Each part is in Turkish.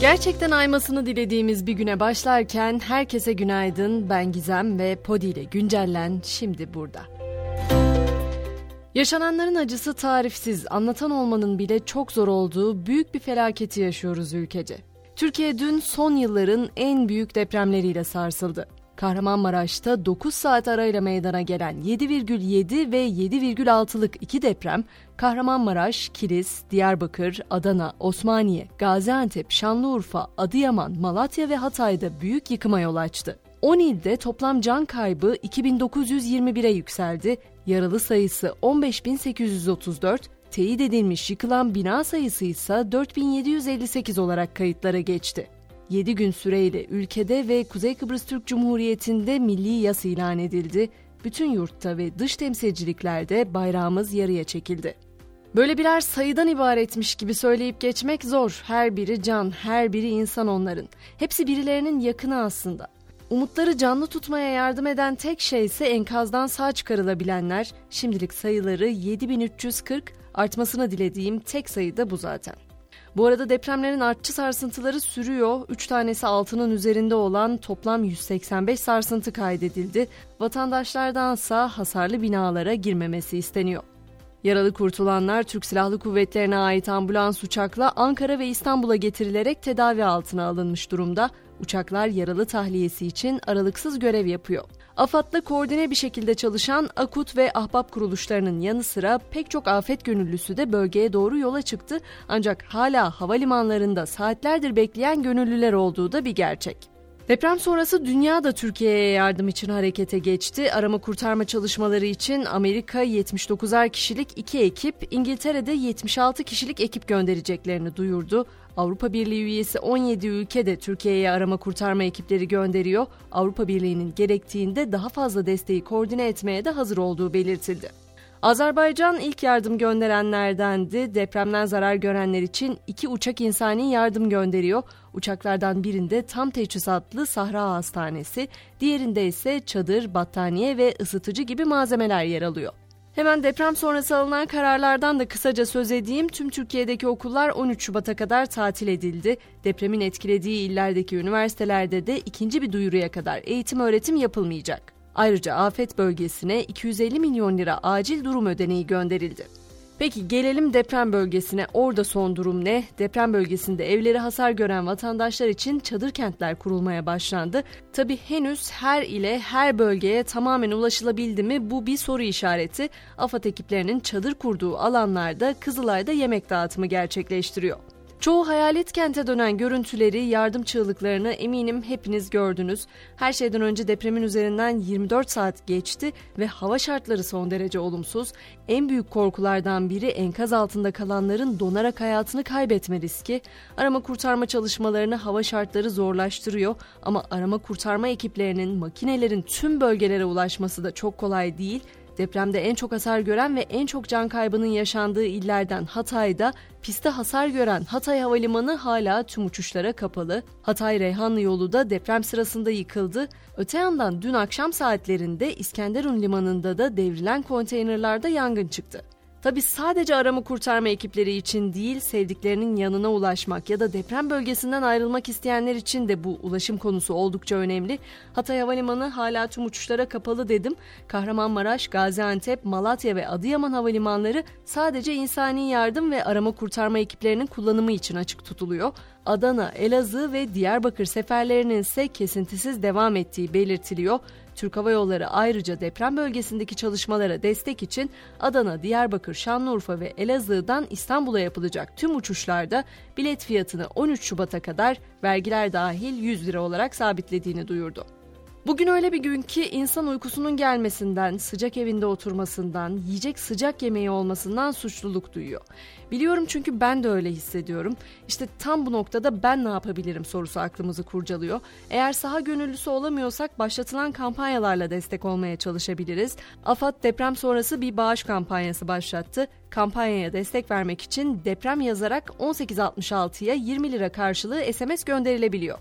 Gerçekten aymasını dilediğimiz bir güne başlarken herkese günaydın. Ben Gizem ve Podi ile güncellen şimdi burada. Yaşananların acısı tarifsiz, anlatan olmanın bile çok zor olduğu büyük bir felaketi yaşıyoruz ülkece. Türkiye dün son yılların en büyük depremleriyle sarsıldı. Kahramanmaraş'ta 9 saat arayla meydana gelen 7,7 ve 7,6'lık iki deprem Kahramanmaraş, Kilis, Diyarbakır, Adana, Osmaniye, Gaziantep, Şanlıurfa, Adıyaman, Malatya ve Hatay'da büyük yıkıma yol açtı. 10 ilde toplam can kaybı 2921'e yükseldi, yaralı sayısı 15834, teyit edilmiş yıkılan bina sayısı ise 4758 olarak kayıtlara geçti. 7 gün süreyle ülkede ve Kuzey Kıbrıs Türk Cumhuriyeti'nde milli yas ilan edildi. Bütün yurtta ve dış temsilciliklerde bayrağımız yarıya çekildi. Böyle birer sayıdan ibaretmiş gibi söyleyip geçmek zor. Her biri can, her biri insan onların. Hepsi birilerinin yakını aslında. Umutları canlı tutmaya yardım eden tek şey ise enkazdan sağ çıkarılabilenler. Şimdilik sayıları 7340, artmasını dilediğim tek sayı da bu zaten. Bu arada depremlerin artçı sarsıntıları sürüyor. 3 tanesi altının üzerinde olan toplam 185 sarsıntı kaydedildi. Vatandaşlardansa hasarlı binalara girmemesi isteniyor. Yaralı kurtulanlar Türk Silahlı Kuvvetleri'ne ait ambulans uçakla Ankara ve İstanbul'a getirilerek tedavi altına alınmış durumda. Uçaklar yaralı tahliyesi için aralıksız görev yapıyor. AFAD'la koordine bir şekilde çalışan AKUT ve Ahbap kuruluşlarının yanı sıra pek çok afet gönüllüsü de bölgeye doğru yola çıktı ancak hala havalimanlarında saatlerdir bekleyen gönüllüler olduğu da bir gerçek. Deprem sonrası dünya da Türkiye'ye yardım için harekete geçti. Arama kurtarma çalışmaları için Amerika 79'ar kişilik iki ekip, İngiltere'de 76 kişilik ekip göndereceklerini duyurdu. Avrupa Birliği üyesi 17 ülke de Türkiye'ye arama kurtarma ekipleri gönderiyor. Avrupa Birliği'nin gerektiğinde daha fazla desteği koordine etmeye de hazır olduğu belirtildi. Azerbaycan ilk yardım gönderenlerdendi. Depremden zarar görenler için iki uçak insani yardım gönderiyor. Uçaklardan birinde tam teçhizatlı Sahra Hastanesi, diğerinde ise çadır, battaniye ve ısıtıcı gibi malzemeler yer alıyor. Hemen deprem sonrası alınan kararlardan da kısaca söz edeyim. Tüm Türkiye'deki okullar 13 Şubat'a kadar tatil edildi. Depremin etkilediği illerdeki üniversitelerde de ikinci bir duyuruya kadar eğitim öğretim yapılmayacak. Ayrıca afet bölgesine 250 milyon lira acil durum ödeneği gönderildi. Peki gelelim deprem bölgesine. Orada son durum ne? Deprem bölgesinde evleri hasar gören vatandaşlar için çadır kentler kurulmaya başlandı. Tabi henüz her ile her bölgeye tamamen ulaşılabildi mi bu bir soru işareti. AFAD ekiplerinin çadır kurduğu alanlarda Kızılay'da yemek dağıtımı gerçekleştiriyor. Çoğu hayalet kente dönen görüntüleri, yardım çığlıklarını eminim hepiniz gördünüz. Her şeyden önce depremin üzerinden 24 saat geçti ve hava şartları son derece olumsuz. En büyük korkulardan biri enkaz altında kalanların donarak hayatını kaybetme riski. Arama kurtarma çalışmalarını hava şartları zorlaştırıyor ama arama kurtarma ekiplerinin, makinelerin tüm bölgelere ulaşması da çok kolay değil. Depremde en çok hasar gören ve en çok can kaybının yaşandığı illerden Hatay'da piste hasar gören Hatay Havalimanı hala tüm uçuşlara kapalı. Hatay Reyhanlı yolu da deprem sırasında yıkıldı. Öte yandan dün akşam saatlerinde İskenderun limanında da devrilen konteynerlarda yangın çıktı. Tabi sadece arama kurtarma ekipleri için değil, sevdiklerinin yanına ulaşmak ya da deprem bölgesinden ayrılmak isteyenler için de bu ulaşım konusu oldukça önemli. Hatay Havalimanı hala tüm uçuşlara kapalı dedim. Kahramanmaraş, Gaziantep, Malatya ve Adıyaman havalimanları sadece insani yardım ve arama kurtarma ekiplerinin kullanımı için açık tutuluyor. Adana, Elazığ ve Diyarbakır seferlerinin ise kesintisiz devam ettiği belirtiliyor. Türk Hava Yolları ayrıca deprem bölgesindeki çalışmalara destek için Adana, Diyarbakır, Şanlıurfa ve Elazığ'dan İstanbul'a yapılacak tüm uçuşlarda bilet fiyatını 13 Şubat'a kadar vergiler dahil 100 lira olarak sabitlediğini duyurdu. Bugün öyle bir gün ki insan uykusunun gelmesinden, sıcak evinde oturmasından, yiyecek sıcak yemeği olmasından suçluluk duyuyor. Biliyorum çünkü ben de öyle hissediyorum. İşte tam bu noktada ben ne yapabilirim sorusu aklımızı kurcalıyor. Eğer saha gönüllüsü olamıyorsak başlatılan kampanyalarla destek olmaya çalışabiliriz. AFAD deprem sonrası bir bağış kampanyası başlattı. Kampanyaya destek vermek için deprem yazarak 1866'ya 20 lira karşılığı SMS gönderilebiliyor.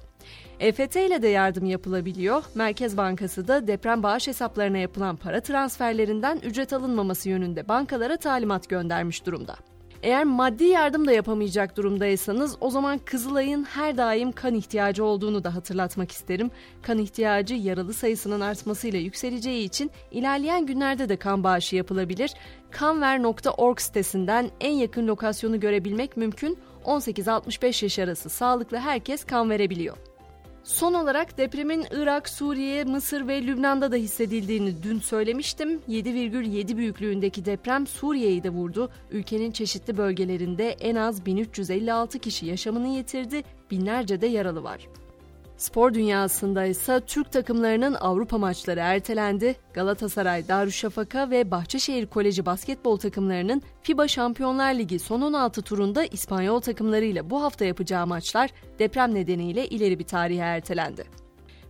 EFT ile de yardım yapılabiliyor. Merkez Bankası da deprem bağış hesaplarına yapılan para transferlerinden ücret alınmaması yönünde bankalara talimat göndermiş durumda. Eğer maddi yardım da yapamayacak durumdaysanız o zaman Kızılay'ın her daim kan ihtiyacı olduğunu da hatırlatmak isterim. Kan ihtiyacı yaralı sayısının artmasıyla yükseleceği için ilerleyen günlerde de kan bağışı yapılabilir. Kanver.org sitesinden en yakın lokasyonu görebilmek mümkün. 18-65 yaş arası sağlıklı herkes kan verebiliyor. Son olarak depremin Irak, Suriye, Mısır ve Lübnan'da da hissedildiğini dün söylemiştim. 7,7 büyüklüğündeki deprem Suriye'yi de vurdu. Ülkenin çeşitli bölgelerinde en az 1356 kişi yaşamını yitirdi, binlerce de yaralı var. Spor dünyasında ise Türk takımlarının Avrupa maçları ertelendi. Galatasaray, Darüşşafaka ve Bahçeşehir Koleji basketbol takımlarının FIBA Şampiyonlar Ligi son 16 turunda İspanyol takımlarıyla bu hafta yapacağı maçlar deprem nedeniyle ileri bir tarihe ertelendi.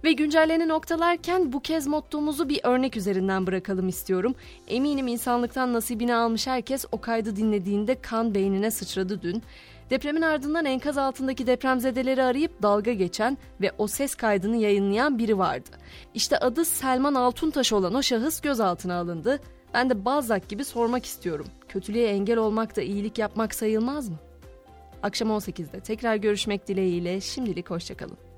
Ve güncelleni noktalarken bu kez mottomuzu bir örnek üzerinden bırakalım istiyorum. Eminim insanlıktan nasibini almış herkes o kaydı dinlediğinde kan beynine sıçradı dün. Depremin ardından enkaz altındaki depremzedeleri arayıp dalga geçen ve o ses kaydını yayınlayan biri vardı. İşte adı Selman Altuntaş olan o şahıs gözaltına alındı. Ben de Balzac gibi sormak istiyorum. Kötülüğe engel olmak da iyilik yapmak sayılmaz mı? Akşam 18'de tekrar görüşmek dileğiyle şimdilik hoşçakalın.